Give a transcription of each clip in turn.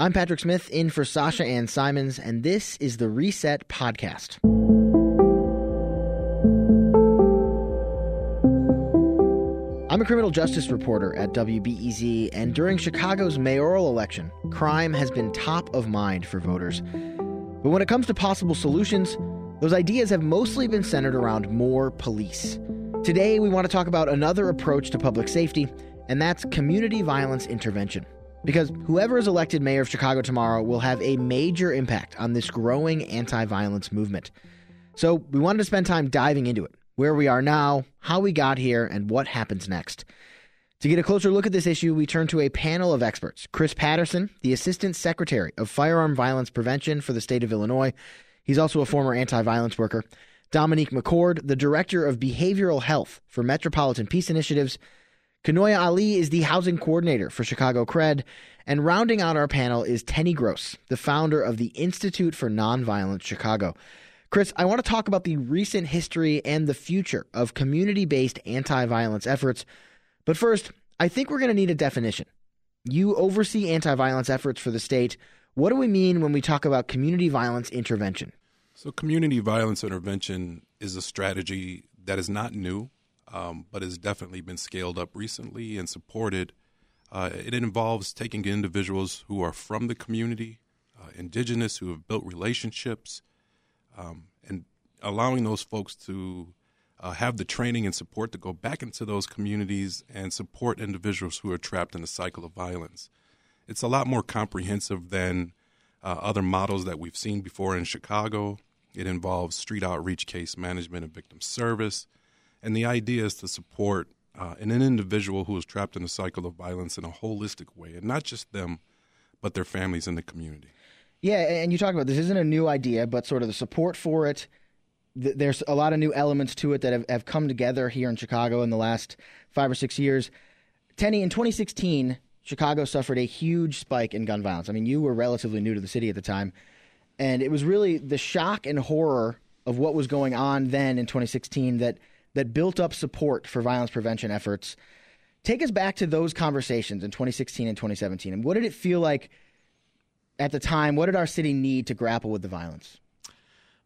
I'm Patrick Smith in for Sasha Ann Simons, and this is the Reset Podcast. I'm a criminal justice reporter at WBEZ, and during Chicago's mayoral election, crime has been top of mind for voters. But when it comes to possible solutions, those ideas have mostly been centered around more police. Today, we want to talk about another approach to public safety, and that's community violence intervention. Because whoever is elected mayor of Chicago tomorrow will have a major impact on this growing anti violence movement. So we wanted to spend time diving into it where we are now, how we got here, and what happens next. To get a closer look at this issue, we turn to a panel of experts. Chris Patterson, the Assistant Secretary of Firearm Violence Prevention for the state of Illinois. He's also a former anti violence worker. Dominique McCord, the Director of Behavioral Health for Metropolitan Peace Initiatives. Kanoya Ali is the housing coordinator for Chicago CRED. And rounding out our panel is Teny Gross, the founder of the Institute for Nonviolence Chicago. Chris, I want to talk about the recent history and the future of community based anti violence efforts. But first, I think we're going to need a definition. You oversee anti violence efforts for the state. What do we mean when we talk about community violence intervention? So, community violence intervention is a strategy that is not new um, but has definitely been scaled up recently and supported. Uh, it involves taking individuals who are from the community, uh, indigenous, who have built relationships, um, and allowing those folks to uh, have the training and support to go back into those communities and support individuals who are trapped in a cycle of violence. It's a lot more comprehensive than uh, other models that we've seen before in Chicago. It involves street outreach, case management, and victim service. And the idea is to support uh, an individual who is trapped in a cycle of violence in a holistic way, and not just them, but their families and the community. Yeah, and you talk about this isn't a new idea, but sort of the support for it. There's a lot of new elements to it that have, have come together here in Chicago in the last five or six years. Teny, in 2016, Chicago suffered a huge spike in gun violence. I mean, you were relatively new to the city at the time, and it was really the shock and horror of what was going on then in 2016 that that built up support for violence prevention efforts. Take us back to those conversations in 2016 and 2017. And what did it feel like at the time? What did our city need to grapple with the violence?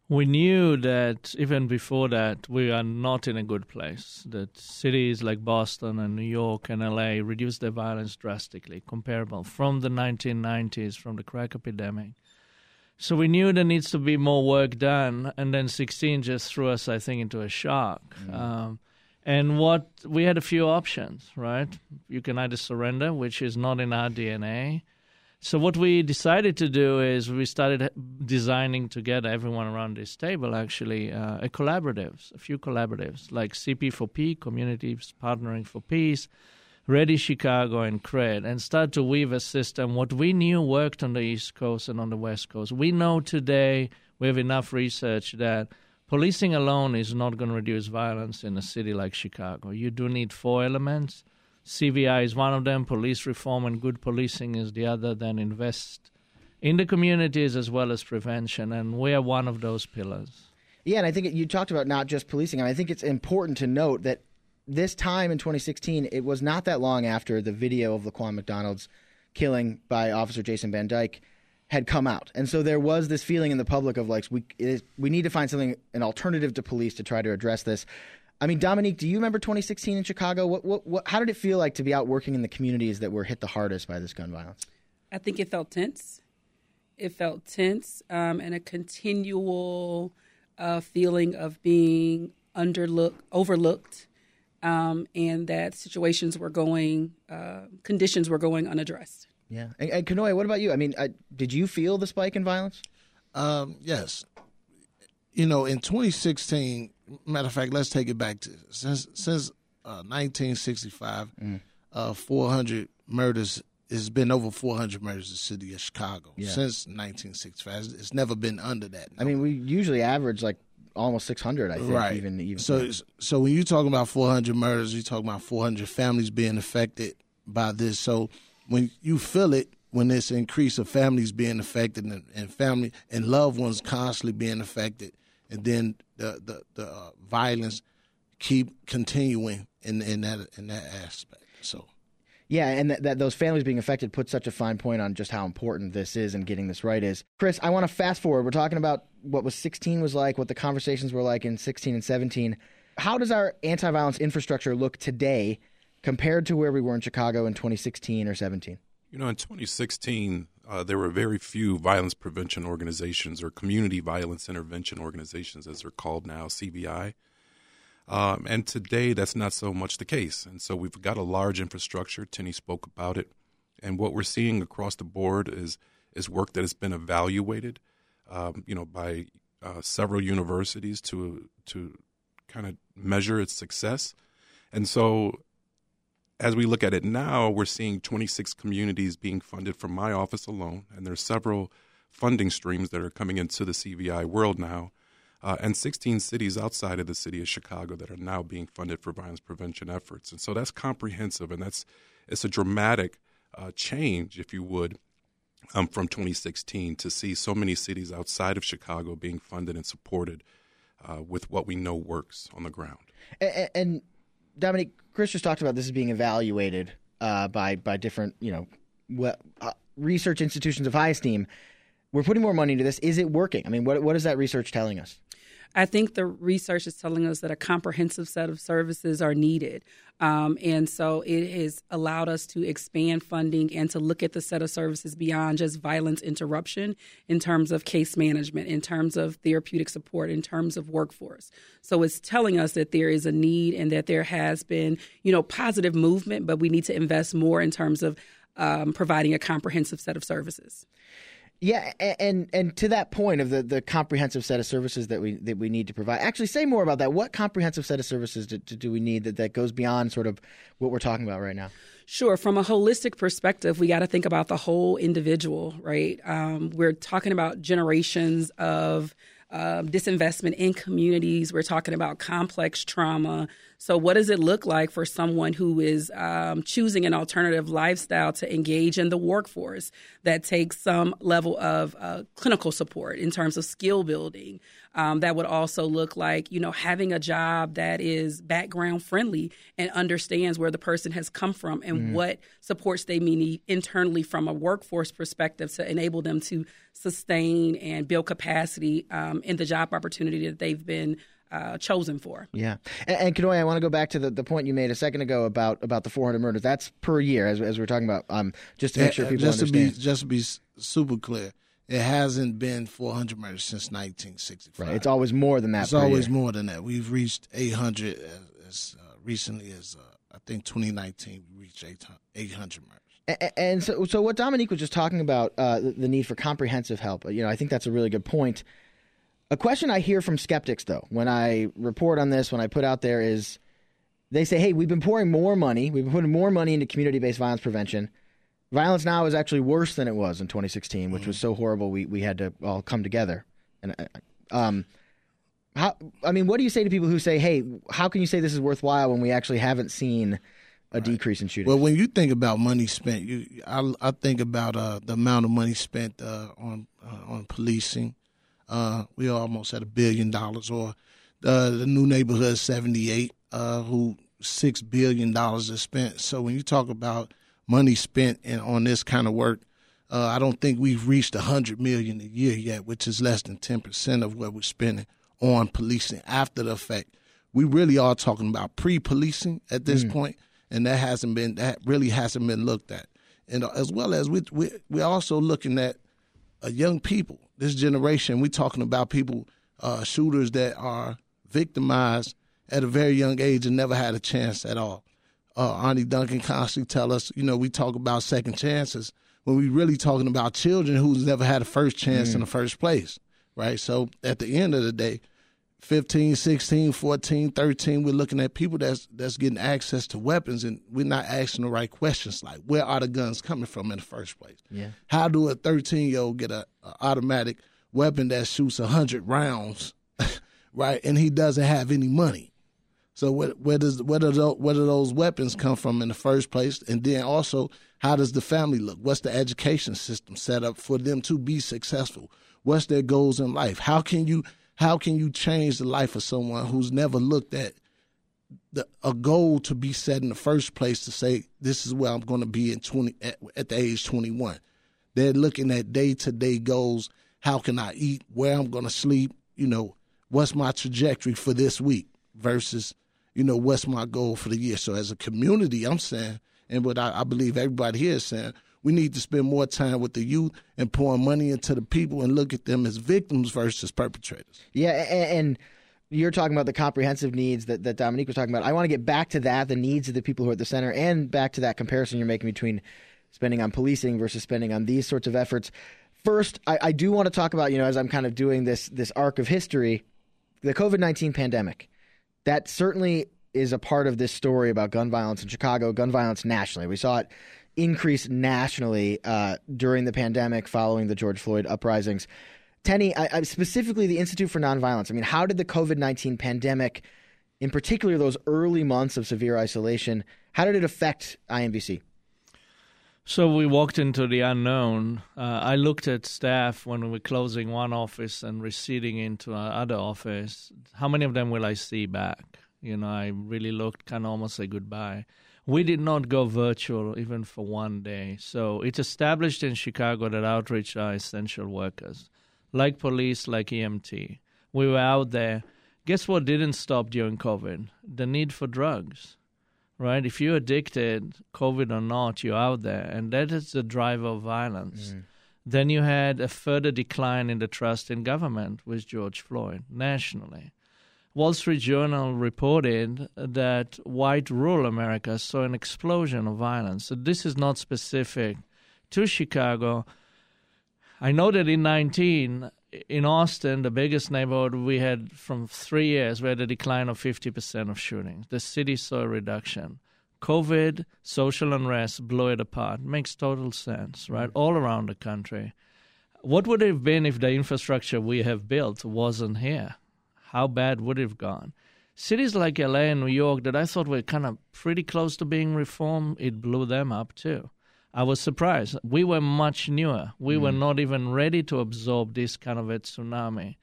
We knew that even before that, we are not in a good place. That cities like Boston and New York and LA reduced their violence drastically, comparable from the 1990s, from the crack epidemic. So we knew there needs to be more work done, and then 16 just threw us, I think, into a shock. Mm. Um, and what we had a few options, right? You can either surrender, which is not in our DNA. So what we decided to do is we started designing together, everyone around this table actually, uh, a collaboratives, a few collaboratives like CP4P, Communities Partnering for Peace, Ready Chicago and CRED and start to weave a system. What we knew worked on the East Coast and on the West Coast. We know today, we have enough research that policing alone is not going to reduce violence in a city like Chicago. You do need four elements. CVI is one of them, police reform and good policing is the other, then invest in the communities as well as prevention. And we are one of those pillars. Yeah, and I think you talked about not just policing. I, I think it's important to note that this time in 2016, it was not that long after the video of Laquan McDonald's killing by Officer Jason Van Dyke had come out, and so there was this feeling in the public of like we we need to find something an alternative to police to try to address this. I mean, Dominique, do you remember 2016 in Chicago? What, what, what, how did it feel like to be out working in the communities that were hit the hardest by this gun violence? I think it felt tense. It felt tense um, and a continual uh, feeling of being underlooked, overlooked, um, and that situations were going, uh, conditions were going unaddressed. Yeah. And, and Kanoya, what about you? I mean, uh, did you feel the spike in violence? Um, yes. You know, in 2016, matter of fact, let's take it back to since since uh, 1965, mm. uh, 400 murders. It's been over 400 murders in the city of Chicago yeah. since 1965. It's never been under that. I mean, we usually average like almost 600 i think right. even even so so when you're talking about 400 murders you're talking about 400 families being affected by this. So when you feel it when this increase of families being affected and, and family and loved ones constantly being affected and then the the, the uh, violence keep continuing in in that in that aspect. So Yeah, and that, that those families being affected put such a fine point on just how important this is and getting this right is. Chris, I want to fast forward. We're talking about what was 16 was like, what the conversations were like in 16 and 17. How does our anti-violence infrastructure look today compared to where we were in Chicago in 2016 or 17? You know, in 2016, uh, there were very few violence prevention organizations or community violence intervention organizations, as they're called now, CVI. Um, and today, that's not so much the case. And so we've got a large infrastructure. Teny spoke about it. And what we're seeing across the board is is work that has been evaluated, um, you know, by uh, several universities to to kind of measure its success. And so, as we look at it now, we're seeing 26 communities being funded from my office alone, and there's several funding streams that are coming into the CVI world now uh, and 16 cities outside of the city of Chicago that are now being funded for violence prevention efforts. And so that's comprehensive, and that's it's a dramatic uh, change, if you would, um, from 2016 to see so many cities outside of Chicago being funded and supported uh, with what we know works on the ground. And, and Dominique, Chris just talked about this is being evaluated uh, by by different, you know, uh, research institutions of high esteem. We're putting more money into this. Is it working? I mean, what what is that research telling us? I think the research is telling us that a comprehensive set of services are needed. Um, and so it has allowed us to expand funding and to look at the set of services beyond just violence interruption in terms of case management, in terms of therapeutic support, in terms of workforce. So it's telling us that there is a need and that there has been, you know, positive movement, but we need to invest more in terms of um, providing a comprehensive set of services. Yeah, and and to that point of the, the comprehensive set of services that we that we need to provide. Actually, say more about that. What comprehensive set of services do, do we need that, that goes beyond sort of what we're talking about right now? Sure. From a holistic perspective, we got to think about the whole individual, right? Um, we're talking about generations of uh, disinvestment in communities. We're talking about complex trauma. So, what does it look like for someone who is um, choosing an alternative lifestyle to engage in the workforce that takes some level of uh, clinical support in terms of skill building? Um, that would also look like, you know, having a job that is background friendly and understands where the person has come from and mm what supports they may need internally from a workforce perspective to enable them to sustain and build capacity um, in the job opportunity that they've been uh, chosen for. Yeah, and, and Kanoya, I want to go back to the, the point you made a second ago about about the 400 murders. That's per year, as, as we're talking about. Um, just to make sure people just understand. to be just to be super clear, it hasn't been 400 murders since 1965. Right, it's always more than that. It's always year. more than that. We've reached 800 as, as uh, recently as uh, I think 2019. We reached 800 murders. And, so, so what Dominique was just talking about, uh, the, the need for comprehensive help. You know, I think that's a really good point. A question I hear from skeptics, though, when I report on this, when I put out there, is they say, hey, we've been pouring more money, we've been putting more money into community based violence prevention. Violence now is actually worse than it was in 2016, which was so horrible we, we had to all come together. And uh, um, how, I mean, what do you say to people who say, hey, how can you say this is worthwhile when we actually haven't seen a right. decrease in shootings? Well, when you think about money spent, you, I, I think about uh, the amount of money spent uh, on uh, on policing, uh, we almost at a billion dollars, or uh, the new neighborhood 78, uh, who six billion dollars is spent. So when you talk about money spent in, on this kind of work, uh, I don't think we've reached a hundred million a year yet, which is less than ten percent of what we're spending on policing after the effect. We really are talking about pre-policing at this mm. point, and that hasn't been that really hasn't been looked at. And as well as we, we we're also looking at uh, young people, this generation. We're talking about people, uh, shooters that are victimized at a very young age and never had a chance at all. Uh, Arne Duncan constantly tell us, you know, we talk about second chances when we really talking about children who's never had a first chance mm. in the first place, right? So at the end of the day, 15, 16, 14, 13, we're looking at people that's that's getting access to weapons and we're not asking the right questions like where are the guns coming from in the first place? Yeah. How do a 13 year old get a, a, automatic weapon that shoots 100 rounds, right? And he doesn't have any money. So where, where does where do those, where do those weapons come from in the first place? And then also, how does the family look? What's the education system set up for them to be successful? What's their goals in life? How can you how can you change the life of someone who's never looked at the, a goal to be set in the first place to say this is where I'm going to be in 20 at, at the age 21. They're looking at day to day goals. How can I eat? Where I'm going to sleep? You know, what's my trajectory for this week versus, you know, what's my goal for the year. So as a community, I'm saying, and what I, I believe everybody here is saying, we need to spend more time with the youth and pouring money into the people and look at them as victims versus perpetrators. Yeah, and, and you're talking about the comprehensive needs that, that Dominique was talking about. I want to get back to that, the needs of the people who are at the center, and back to that comparison you're making between spending on policing versus spending on these sorts of efforts. First, I, I do want to talk about, you know, as I'm kind of doing this this arc of history, the COVID 19 pandemic. That certainly is a part of this story about gun violence in Chicago, gun violence nationally. We saw it increase nationally uh, during the pandemic following the George Floyd uprisings. Teny, I, I, specifically the Institute for Nonviolence. I mean, how did the COVID 19 pandemic, in particular those early months of severe isolation, how did it affect INVC? So we walked into the unknown. Uh, I looked at staff when we were closing one office and receding into another office. How many of them will I see back? You know, I really looked, kind of almost say goodbye. We did not go virtual even for one day. So it's established in Chicago that outreach are essential workers, like police, like EMT. We were out there. Guess what didn't stop during COVID? The need for drugs right? If you're addicted, COVID or not, you're out there, and that is the driver of violence. Mm. Then you had a further decline in the trust in government with George Floyd nationally. Wall Street Journal reported that white rural America saw an explosion of violence. So this is not specific to Chicago. I know that in 19, in Austin, the biggest neighborhood, we had from three years, we had a decline of 50% of shootings. The city saw a reduction. COVID, social unrest blew it apart. Makes total sense, right? Mm. All around the country. What would it have been if the infrastructure we have built wasn't here? How bad would it have gone? Cities like LA and New York that I thought were kind of pretty close to being reformed, it blew them up too. I was surprised. We were much newer. We mm. were not even ready to absorb this kind of a tsunami.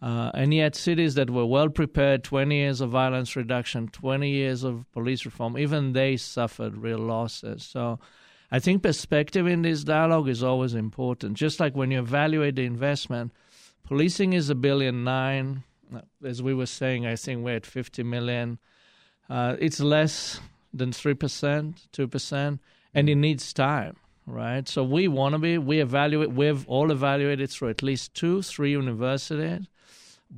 Uh, and yet, cities that were well prepared 20 years of violence reduction, 20 years of police reform even they suffered real losses. So, I think perspective in this dialogue is always important. Just like when you evaluate the investment, policing is a billion nine. As we were saying, I think we're at 50 million. Uh, it's less than 3%, 2% and it needs time, right? So we want to be, we evaluate, we've all evaluated through at least two, three universities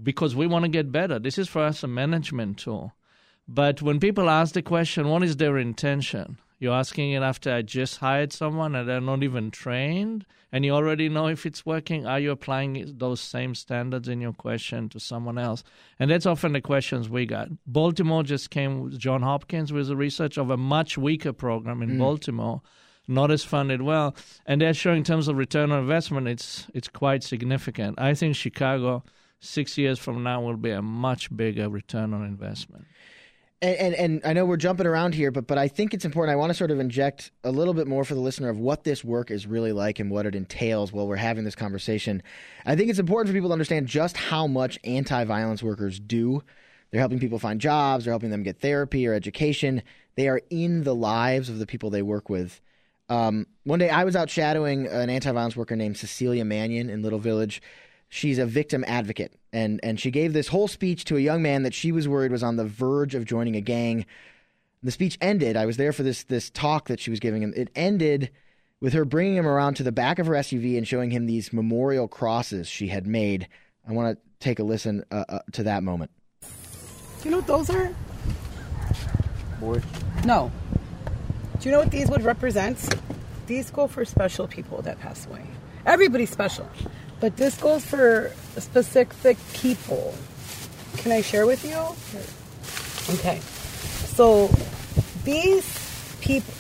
because we want to get better. This is for us a management tool. But when people ask the question, what is their intention? You're asking it after I just hired someone and they're not even trained, and you already know if it's working. Are you applying those same standards in your question to someone else? And that's often the questions we got. Baltimore just came with John Hopkins with the research of a much weaker program in mm. Baltimore, not as funded well, and they're showing in terms of return on investment, it's it's quite significant. I think Chicago, six years from now, will be a much bigger return on investment. And, and, and I know we're jumping around here, but but I think it's important. I want to sort of inject a little bit more for the listener of what this work is really like and what it entails while we're having this conversation. I think it's important for people to understand just how much anti-violence workers do. They're helping people find jobs. They're helping them get therapy or education. They are in the lives of the people they work with. Um, one day, I was out shadowing an anti-violence worker named Cecilia Mannion in Little Village she's a victim advocate and and she gave this whole speech to a young man that she was worried was on the verge of joining a gang. The speech ended. I was there for this this talk that she was giving him. It ended with her bringing him around to the back of her SUV and showing him these memorial crosses she had made. I want to take a listen uh, uh, to that moment. You know what those are? Boy. No. Do you know what these would represent? These go for special people that pass away. Everybody's special. But this goes for specific people. Can I share with you? Okay. So these people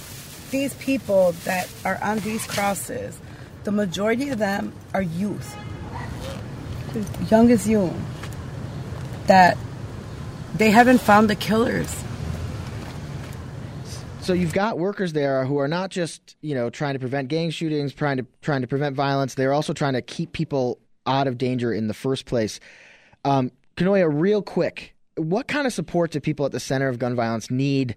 these people that are on these crosses, the majority of them are youth. Young as you. That they haven't found the killers. So you've got workers there who are not just you know trying to prevent gang shootings, trying to trying to prevent violence. They're also trying to keep people out of danger in the first place. Um, Kanoya, real quick, what kind of support do people at the center of gun violence need?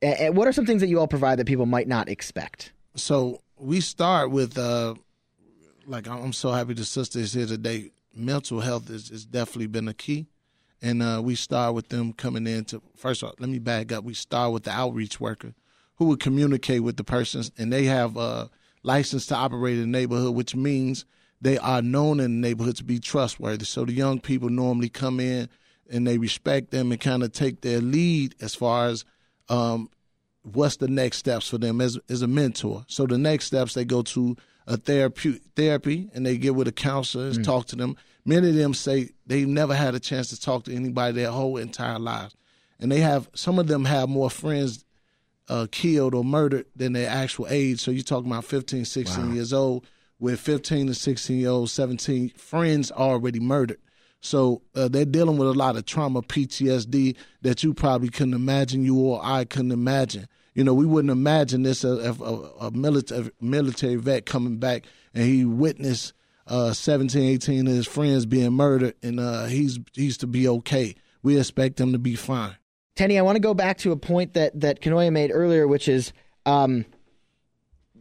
And what are some things that you all provide that people might not expect? So we start with, uh, like, I'm so happy the sister is here today. Mental health has, definitely been a key. And uh, we start with them coming in to, first of all, let me back up. We start with the outreach worker who would communicate with the persons, and they have a license to operate in the neighborhood, which means they are known in the neighborhood to be trustworthy. So the young people normally come in and they respect them and kind of take their lead as far as um, what's the next steps for them as as a mentor. So the next steps they go to a therapy therapy and they get with a counselor and mm. talk to them. Many of them say they've never had a chance to talk to anybody their whole entire lives, and they have some of them have more friends uh, killed or murdered than their actual age. So you're talking about 15, 16 wow. years old with 15 to 16 year old, 17 friends already murdered. So uh, they're dealing with a lot of trauma, PTSD that you probably couldn't imagine, you or I couldn't imagine. You know, we wouldn't imagine this if a, a, military military vet coming back and he witnessed uh, 17, 18 of his friends being murdered, and uh, he's he's to be okay. We expect him to be fine. Teny, I want to go back to a point that that Kanoya made earlier, which is um,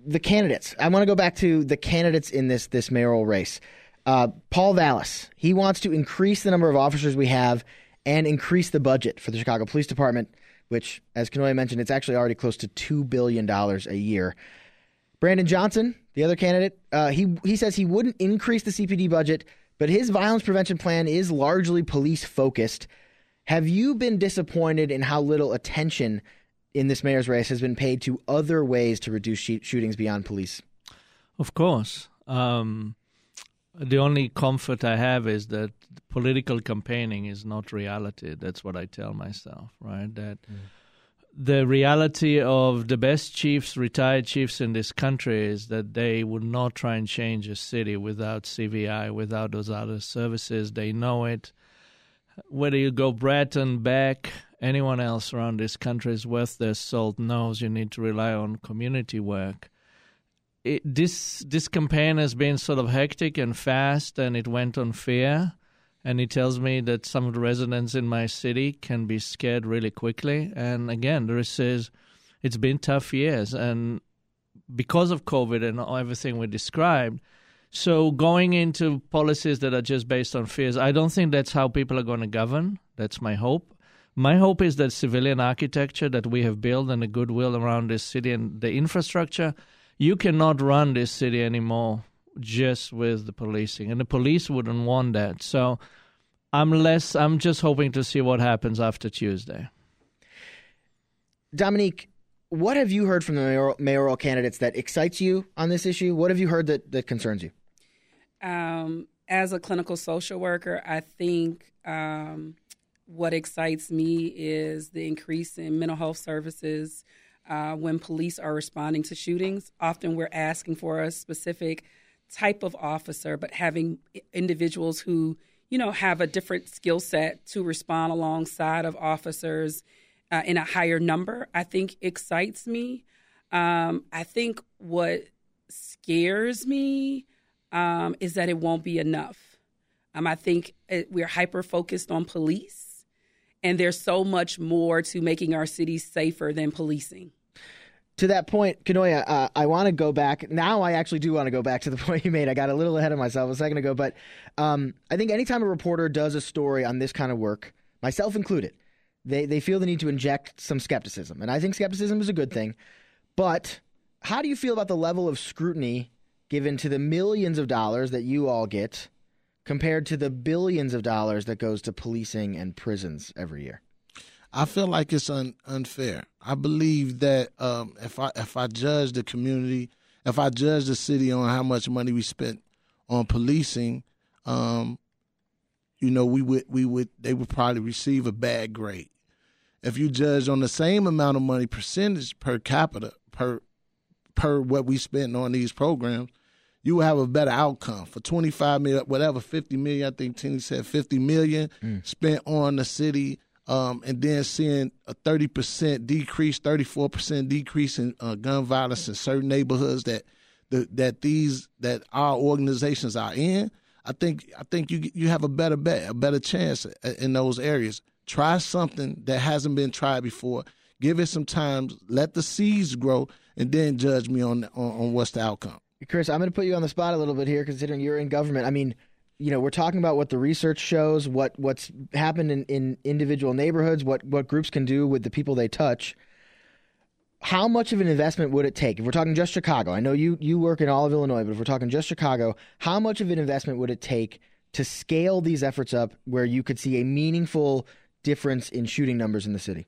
the candidates. I want to go back to the candidates in this this mayoral race. Uh, Paul Vallas, he wants to increase the number of officers we have and increase the budget for the Chicago Police Department, which, as Kanoya mentioned, it's actually already close to $2 billion a year. Brandon Johnson, the other candidate, uh, he, he says he wouldn't increase the CPD budget, but his violence prevention plan is largely police focused. Have you been disappointed in how little attention in this mayor's race has been paid to other ways to reduce shootings beyond police? Of course. Um, the only comfort I have is that political campaigning is not reality. That's what I tell myself, right? That mm. The reality of the best chiefs, retired chiefs in this country, is that they would not try and change a city without CVI, without those other services. They know it. Whether you go Bratton, Beck, anyone else around this country is worth their salt knows you need to rely on community work it, this this campaign has been sort of hectic and fast, and it went on fear. And he tells me that some of the residents in my city can be scared really quickly. And again, there is it's been tough years, and because of COVID and everything we described. So going into policies that are just based on fears, I don't think that's how people are going to govern. That's my hope. My hope is that civilian architecture that we have built and the goodwill around this city and the infrastructure you cannot run this city anymore just with the policing, and the police wouldn't want that. So I'm less. I'm just hoping to see what happens after Tuesday. Dominique, what have you heard from the mayoral, mayoral candidates that excites you on this issue? What have you heard that, that concerns you? Um, as a clinical social worker, I think um, what excites me is the increase in mental health services uh, when police are responding to shootings. Often we're asking for a specific type of officer, but having individuals who, you know, have a different skill set to respond alongside of officers uh, in a higher number, I think excites me. Um, I think what scares me um, is that it won't be enough. Um, I think it, we're hyper focused on police, and there's so much more to making our cities safer than policing to that point, Kanoya, uh, I want to go back. Now I actually do want to go back to the point you made. I got a little ahead of myself a second ago, but um, I think anytime a reporter does a story on this kind of work, myself included, they, they feel the need to inject some skepticism. And I think skepticism is a good thing. But how do you feel about the level of scrutiny given to the millions of dollars that you all get compared to the billions of dollars that goes to policing and prisons every year? I feel like it's un, unfair. I believe that um, if I if I judge the community, if I judge the city on how much money we spent on policing, um, you know, we would we would they would probably receive a bad grade. If you judge on the same amount of money percentage per capita per per what we spent on these programs, you will have a better outcome for 25 million, whatever, 50 million. I think Teny said 50 million mm. spent on the city um, and then seeing a 30% decrease, 34% decrease in uh, gun violence in certain neighborhoods that the, that these that our organizations are in, I think I think you you have a better bet, a better chance in those areas. Try something that hasn't been tried before. Give it some time. Let the seeds grow, and then judge me on on, on what's the outcome. Chris, I'm going to put you on the spot a little bit here, considering you're in government. I mean, you know, we're talking about what the research shows, what what's happened in, in individual neighborhoods, what what groups can do with the people they touch. How much of an investment would it take? If we're talking just Chicago, I know you you work in all of Illinois, but if we're talking just Chicago, how much of an investment would it take to scale these efforts up where you could see a meaningful difference in shooting numbers in the city?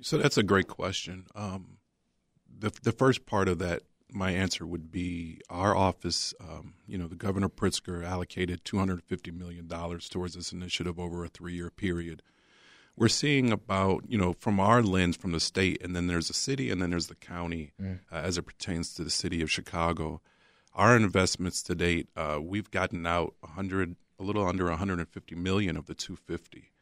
So that's a great question. Um, the the first part of that my answer would be our office, um, you know, the Governor Pritzker allocated $250 million towards this initiative over a three year period. We're seeing about, you know, from our lens from the state, and then there's the city, and then there's the county mm. uh, as it pertains to the city of Chicago. Our investments to date, uh, we've gotten out 100, a little under 150 million of the 250.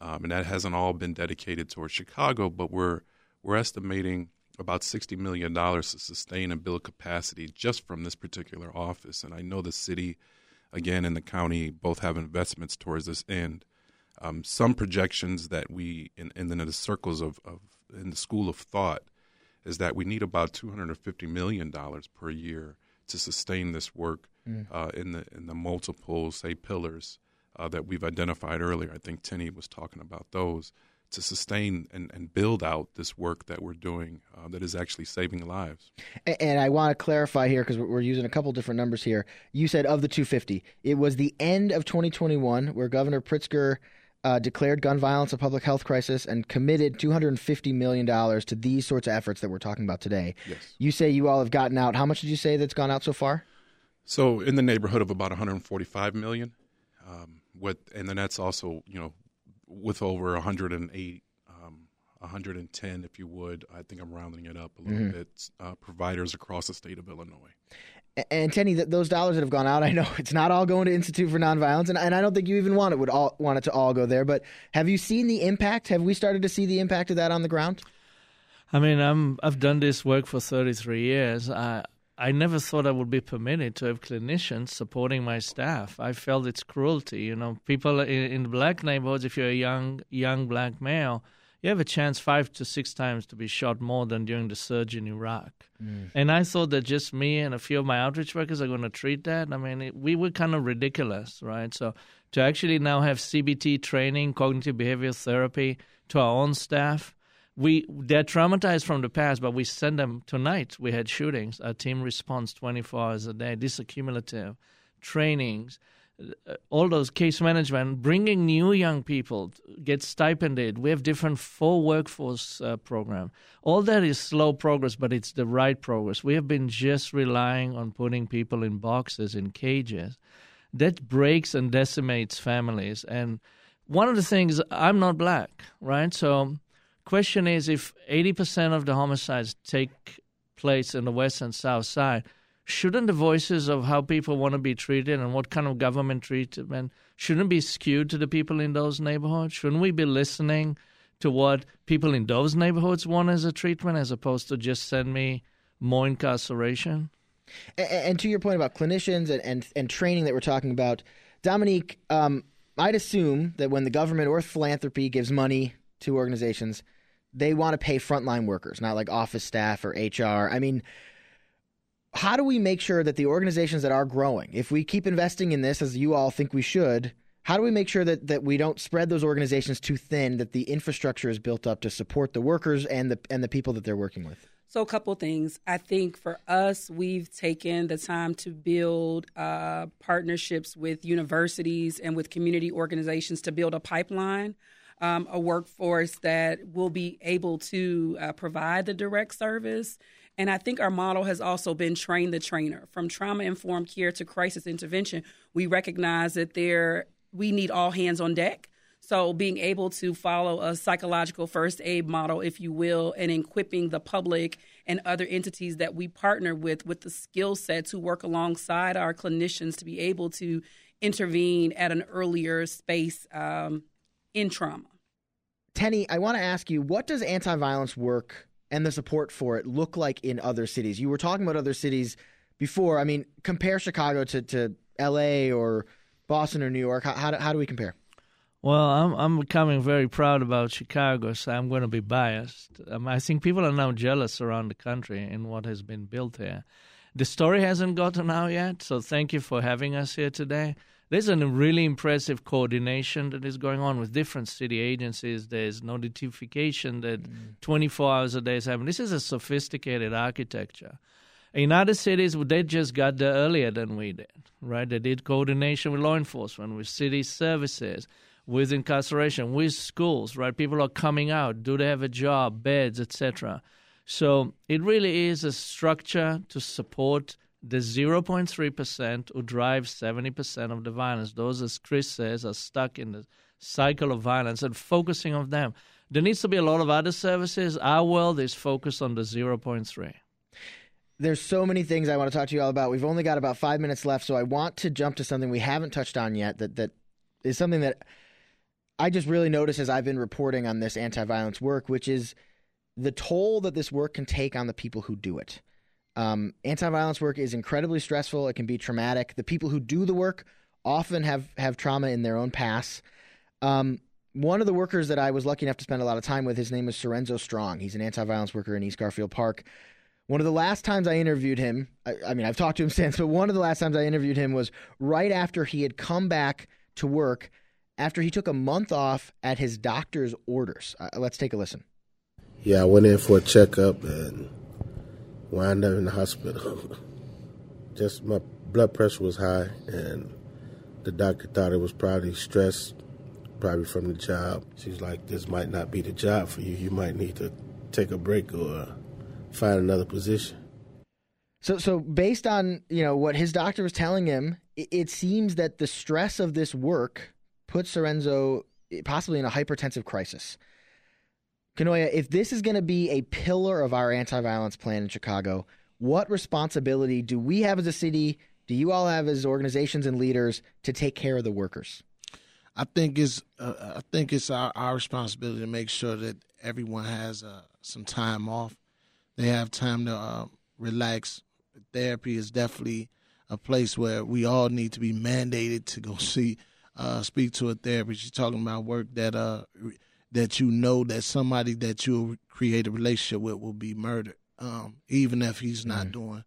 Um, and that hasn't all been dedicated towards Chicago, but we're we're estimating about $60 million to sustain and build capacity just from this particular office. And I know the city, again, and the county both have investments towards this end. Um, some projections that we, in, in the circles of, of, in the school of thought, is that we need about $250 million per year to sustain this work mm. uh, in the in the multiple, say, pillars uh, that we've identified earlier. I think Teny was talking about those to sustain and, and build out this work that we're doing uh, that is actually saving lives. And, and I want to clarify here because we're using a couple different numbers here. You said of the 250, it was the end of 2021 where Governor Pritzker uh, declared gun violence a public health crisis and committed $250 million to these sorts of efforts that we're talking about today. Yes. You say you all have gotten out. How much did you say that's gone out so far? So in the neighborhood of about 145 million. Um, with, and then that's also, you know, with over 108, um, 110, if you would. I think I'm rounding it up a little mm-hmm. bit. Uh, providers across the state of Illinois. And Teny, those dollars that have gone out, I know it's not all going to Institute for Nonviolence, and, and I don't think you even want it would all want it to all go there. But have you seen the impact? Have we started to see the impact of that on the ground? I mean, I'm I've done this work for 33 years. I I never thought I would be permitted to have clinicians supporting my staff. I felt it's cruelty. You know, people in, in black neighborhoods, if you're a young young black male, you have a chance five to six times to be shot more than during the surge in Iraq. Mm. And I thought that just me and a few of my outreach workers are going to treat that. I mean, it, we were kind of ridiculous, right? So to actually now have CBT training, cognitive behavioral therapy to our own staff we they're traumatized from the past, but we send them tonight. We had shootings. Our team responds 24 hours a day. This accumulative trainings, uh, all those case management, bringing new young people get stipended. We have different full workforce uh, program. All that is slow progress, but it's the right progress. We have been just relying on putting people in boxes in cages. That breaks and decimates families. And one of the things I'm not black, right? So question is if 80% of the homicides take place in the west and south side, shouldn't the voices of how people want to be treated and what kind of government treatment shouldn't be skewed to the people in those neighborhoods? Shouldn't we be listening to what people in those neighborhoods want as a treatment as opposed to just send me more incarceration? And, and to your point about clinicians and, and, and, training that we're talking about, Dominique, um, I'd assume that when the government or philanthropy gives money to organizations – they want to pay frontline workers, not like office staff or HR. I mean, how do we make sure that the organizations that are growing, if we keep investing in this as you all think we should, how do we make sure that, that we don't spread those organizations too thin, that the infrastructure is built up to support the workers and the and the people that they're working with? So, a couple things. I think for us, we've taken the time to build uh, partnerships with universities and with community organizations to build a pipeline um, a workforce that will be able to uh, provide the direct service. And I think our model has also been train the trainer. From trauma informed care to crisis intervention, we recognize that there we need all hands on deck. So, being able to follow a psychological first aid model, if you will, and equipping the public and other entities that we partner with with the skill sets who work alongside our clinicians to be able to intervene at an earlier space um, in trauma. Teny, I want to ask you, what does anti-violence work and the support for it look like in other cities? You were talking about other cities before. I mean, compare Chicago to, to L.A. or Boston or New York? How, how, do, how do we compare? Well, I'm I'm becoming very proud about Chicago, so I'm going to be biased. Um, I think people are now jealous around the country in what has been built here. The story hasn't gotten out yet, so thank you for having us here today. There's a really impressive coordination that is going on with different city agencies. There's notification that mm. 24 hours a day is happening. This is a sophisticated architecture. In other cities, they just got there earlier than we did, right? They did coordination with law enforcement, with city services, with incarceration, with schools, right? People are coming out. Do they have a job, beds, etc.? So it really is a structure to support the 0.3% who drive 70% of the violence. Those, as Chris says, are stuck in the cycle of violence and focusing on them. There needs to be a lot of other services. Our world is focused on the 0.3 there's so many things I want to talk to you all about. We've only got about five minutes left, so I want to jump to something we haven't touched on yet. That that is something that I just really notice as I've been reporting on this anti-violence work, which is the toll that this work can take on the people who do it. Um, anti-violence work is incredibly stressful. It can be traumatic. The people who do the work often have have trauma in their own past. Um, one of the workers that I was lucky enough to spend a lot of time with, his name is Sorenzo Strong. He's an anti-violence worker in East Garfield Park. One of the last times I interviewed him, I, I mean, I've talked to him since, but one of the last times I interviewed him was right after he had come back to work after he took a month off at his doctor's orders. Uh, let's take a listen. Yeah, I went in for a checkup and wound up in the hospital. Just my blood pressure was high, and the doctor thought it was probably stress, probably from the job. She's like, "This might not be the job for you. You might need to take a break or find another position." So, so based on you know what his doctor was telling him, it, it seems that the stress of this work put Sorenzo possibly in a hypertensive crisis. Kanoya, if this is going to be a pillar of our anti violence plan in Chicago, what responsibility do we have as a city? Do you all have as organizations and leaders to take care of the workers? I think it's uh, I think it's our, our responsibility to make sure that everyone has uh, some time off. They have time to uh, relax. Therapy is definitely a place where we all need to be mandated to go see, uh, speak to a therapist. You're talking about work that uh, that you know that somebody that you'll create a relationship with will be murdered, um, even if he's not mm-hmm. doing,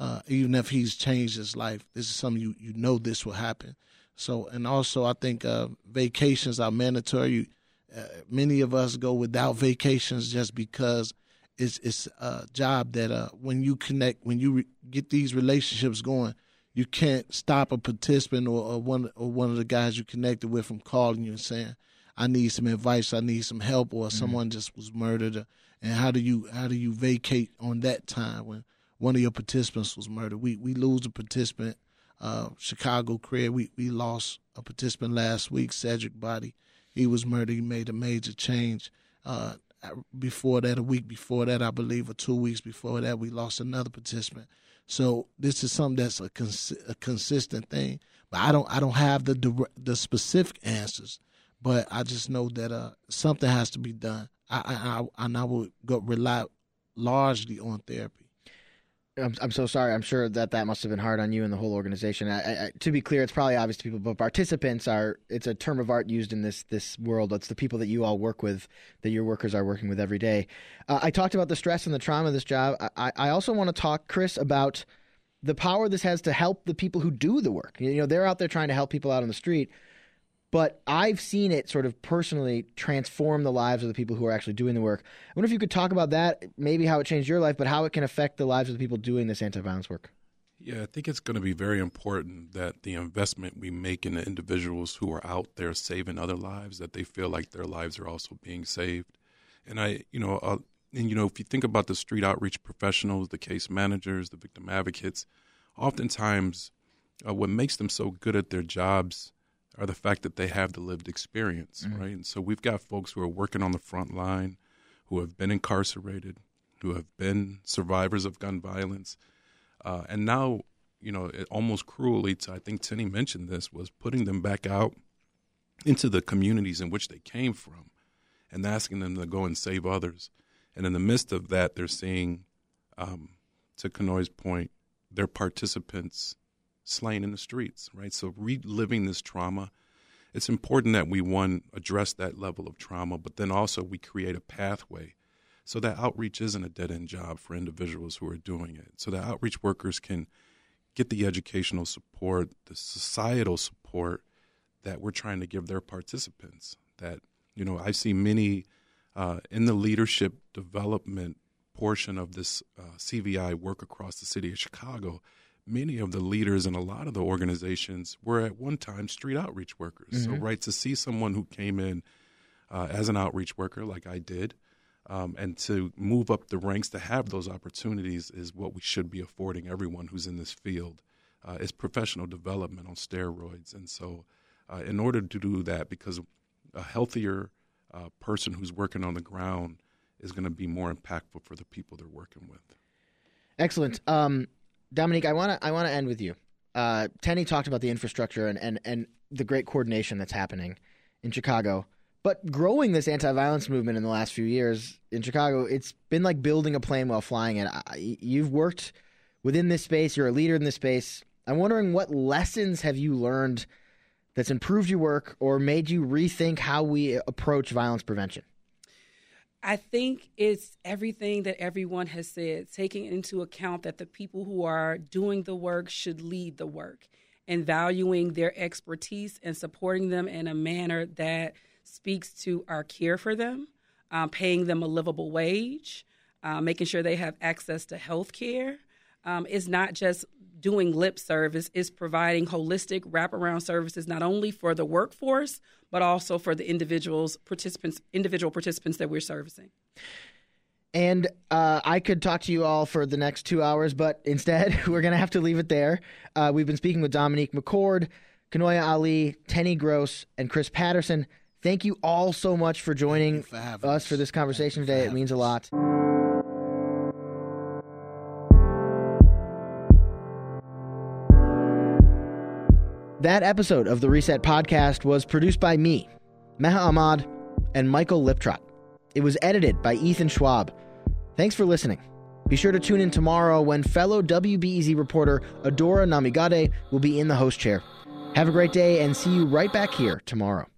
uh, even if he's changed his life. This is something you you know this will happen. So, and also I think uh, vacations are mandatory. Uh, many of us go without vacations just because it's it's a job that uh, when you connect, when you re- get these relationships going, you can't stop a participant or, or one or one of the guys you connected with from calling you and saying, I need some advice, I need some help, or mm-hmm. someone just was murdered. And how do you how do you vacate on that time when one of your participants was murdered? We we lose a participant. Uh, Chicago career, we we lost a participant last week, Cedric Body. He was murdered. He made a major change. Uh, before that, a week before that, I believe, or two weeks before that, we lost another participant. So this is something that's a, cons- a consistent thing. But I don't I don't have the the specific answers but I just know that uh, something has to be done. I, I, and I will go rely largely on therapy. I'm, I'm so sorry. I'm sure that that must have been hard on you and the whole organization. I, I, to be clear, it's probably obvious to people, but participants are. It's a term of art used in this this world. It's the people that you all work with, that your workers are working with every day. Uh, I talked about the stress and the trauma of this job. I, I also want to talk, Chris, about the power this has to help the people who do the work. You know, they're out there trying to help people out on the street but I've seen it sort of personally transform the lives of the people who are actually doing the work. I wonder if you could talk about that, maybe how it changed your life, but how it can affect the lives of the people doing this anti violence work. Yeah, I think it's going to be very important that the investment we make in the individuals who are out there saving other lives, that they feel like their lives are also being saved. And I, you know, uh, and you know, if you think about the street outreach professionals, the case managers, the victim advocates, oftentimes uh, what makes them so good at their jobs are the fact that they have the lived experience, mm-hmm. right? And so we've got folks who are working on the front line, who have been incarcerated, who have been survivors of gun violence, uh, and now, you know, it, almost cruelly, to, I think Teny mentioned this, was putting them back out into the communities in which they came from, and asking them to go and save others. And in the midst of that, they're seeing, um, to Kanoya's point, their participants slain in the streets, right? So reliving this trauma, it's important that we one address that level of trauma, but then also we create a pathway so that outreach isn't a dead end job for individuals who are doing it. So that outreach workers can get the educational support, the societal support that we're trying to give their participants. That, you know, I see many uh, in the leadership development portion of this uh, CVI work across the city of Chicago. Many of the leaders and a lot of the organizations were at one time street outreach workers. Mm-hmm. So, right, to see someone who came in uh, as an outreach worker, like I did, um, and to move up the ranks to have those opportunities is what we should be affording everyone who's in this field. Uh, it's professional development on steroids, and so uh, in order to do that, because a healthier uh, person who's working on the ground is going to be more impactful for the people they're working with. Excellent, um, Dominique. I want to I want to end with you. Uh, Teny talked about the infrastructure and, and and the great coordination that's happening in Chicago. But growing this anti-violence movement in the last few years in Chicago, it's been like building a plane while flying it. You've worked within this space. You're a leader in this space. I'm wondering what lessons have you learned that's improved your work or made you rethink how we approach violence prevention? I think it's everything that everyone has said, taking into account that the people who are doing the work should lead the work and valuing their expertise and supporting them in a manner that – speaks to our care for them, um, paying them a livable wage, uh, making sure they have access to health care. Um, is not just doing lip service, is providing holistic wraparound services not only for the workforce, but also for the individuals participants individual participants that we're servicing. And uh, I could talk to you all for the next two hours, but instead, we're going to have to leave it there. Uh, we've been speaking with Dominique McCord, Kanoya Ali, Teny Gross, and Chris Patterson. Thank you all so much for joining for us, us for this conversation today. It means a lot. That episode of the Reset Podcast was produced by me, Meha Ahmad, and Michael Liptrot. It was edited by Ethan Schwab. Thanks for listening. Be sure to tune in tomorrow when fellow WBEZ reporter Adora Namigadde will be in the host chair. Have a great day and see you right back here tomorrow.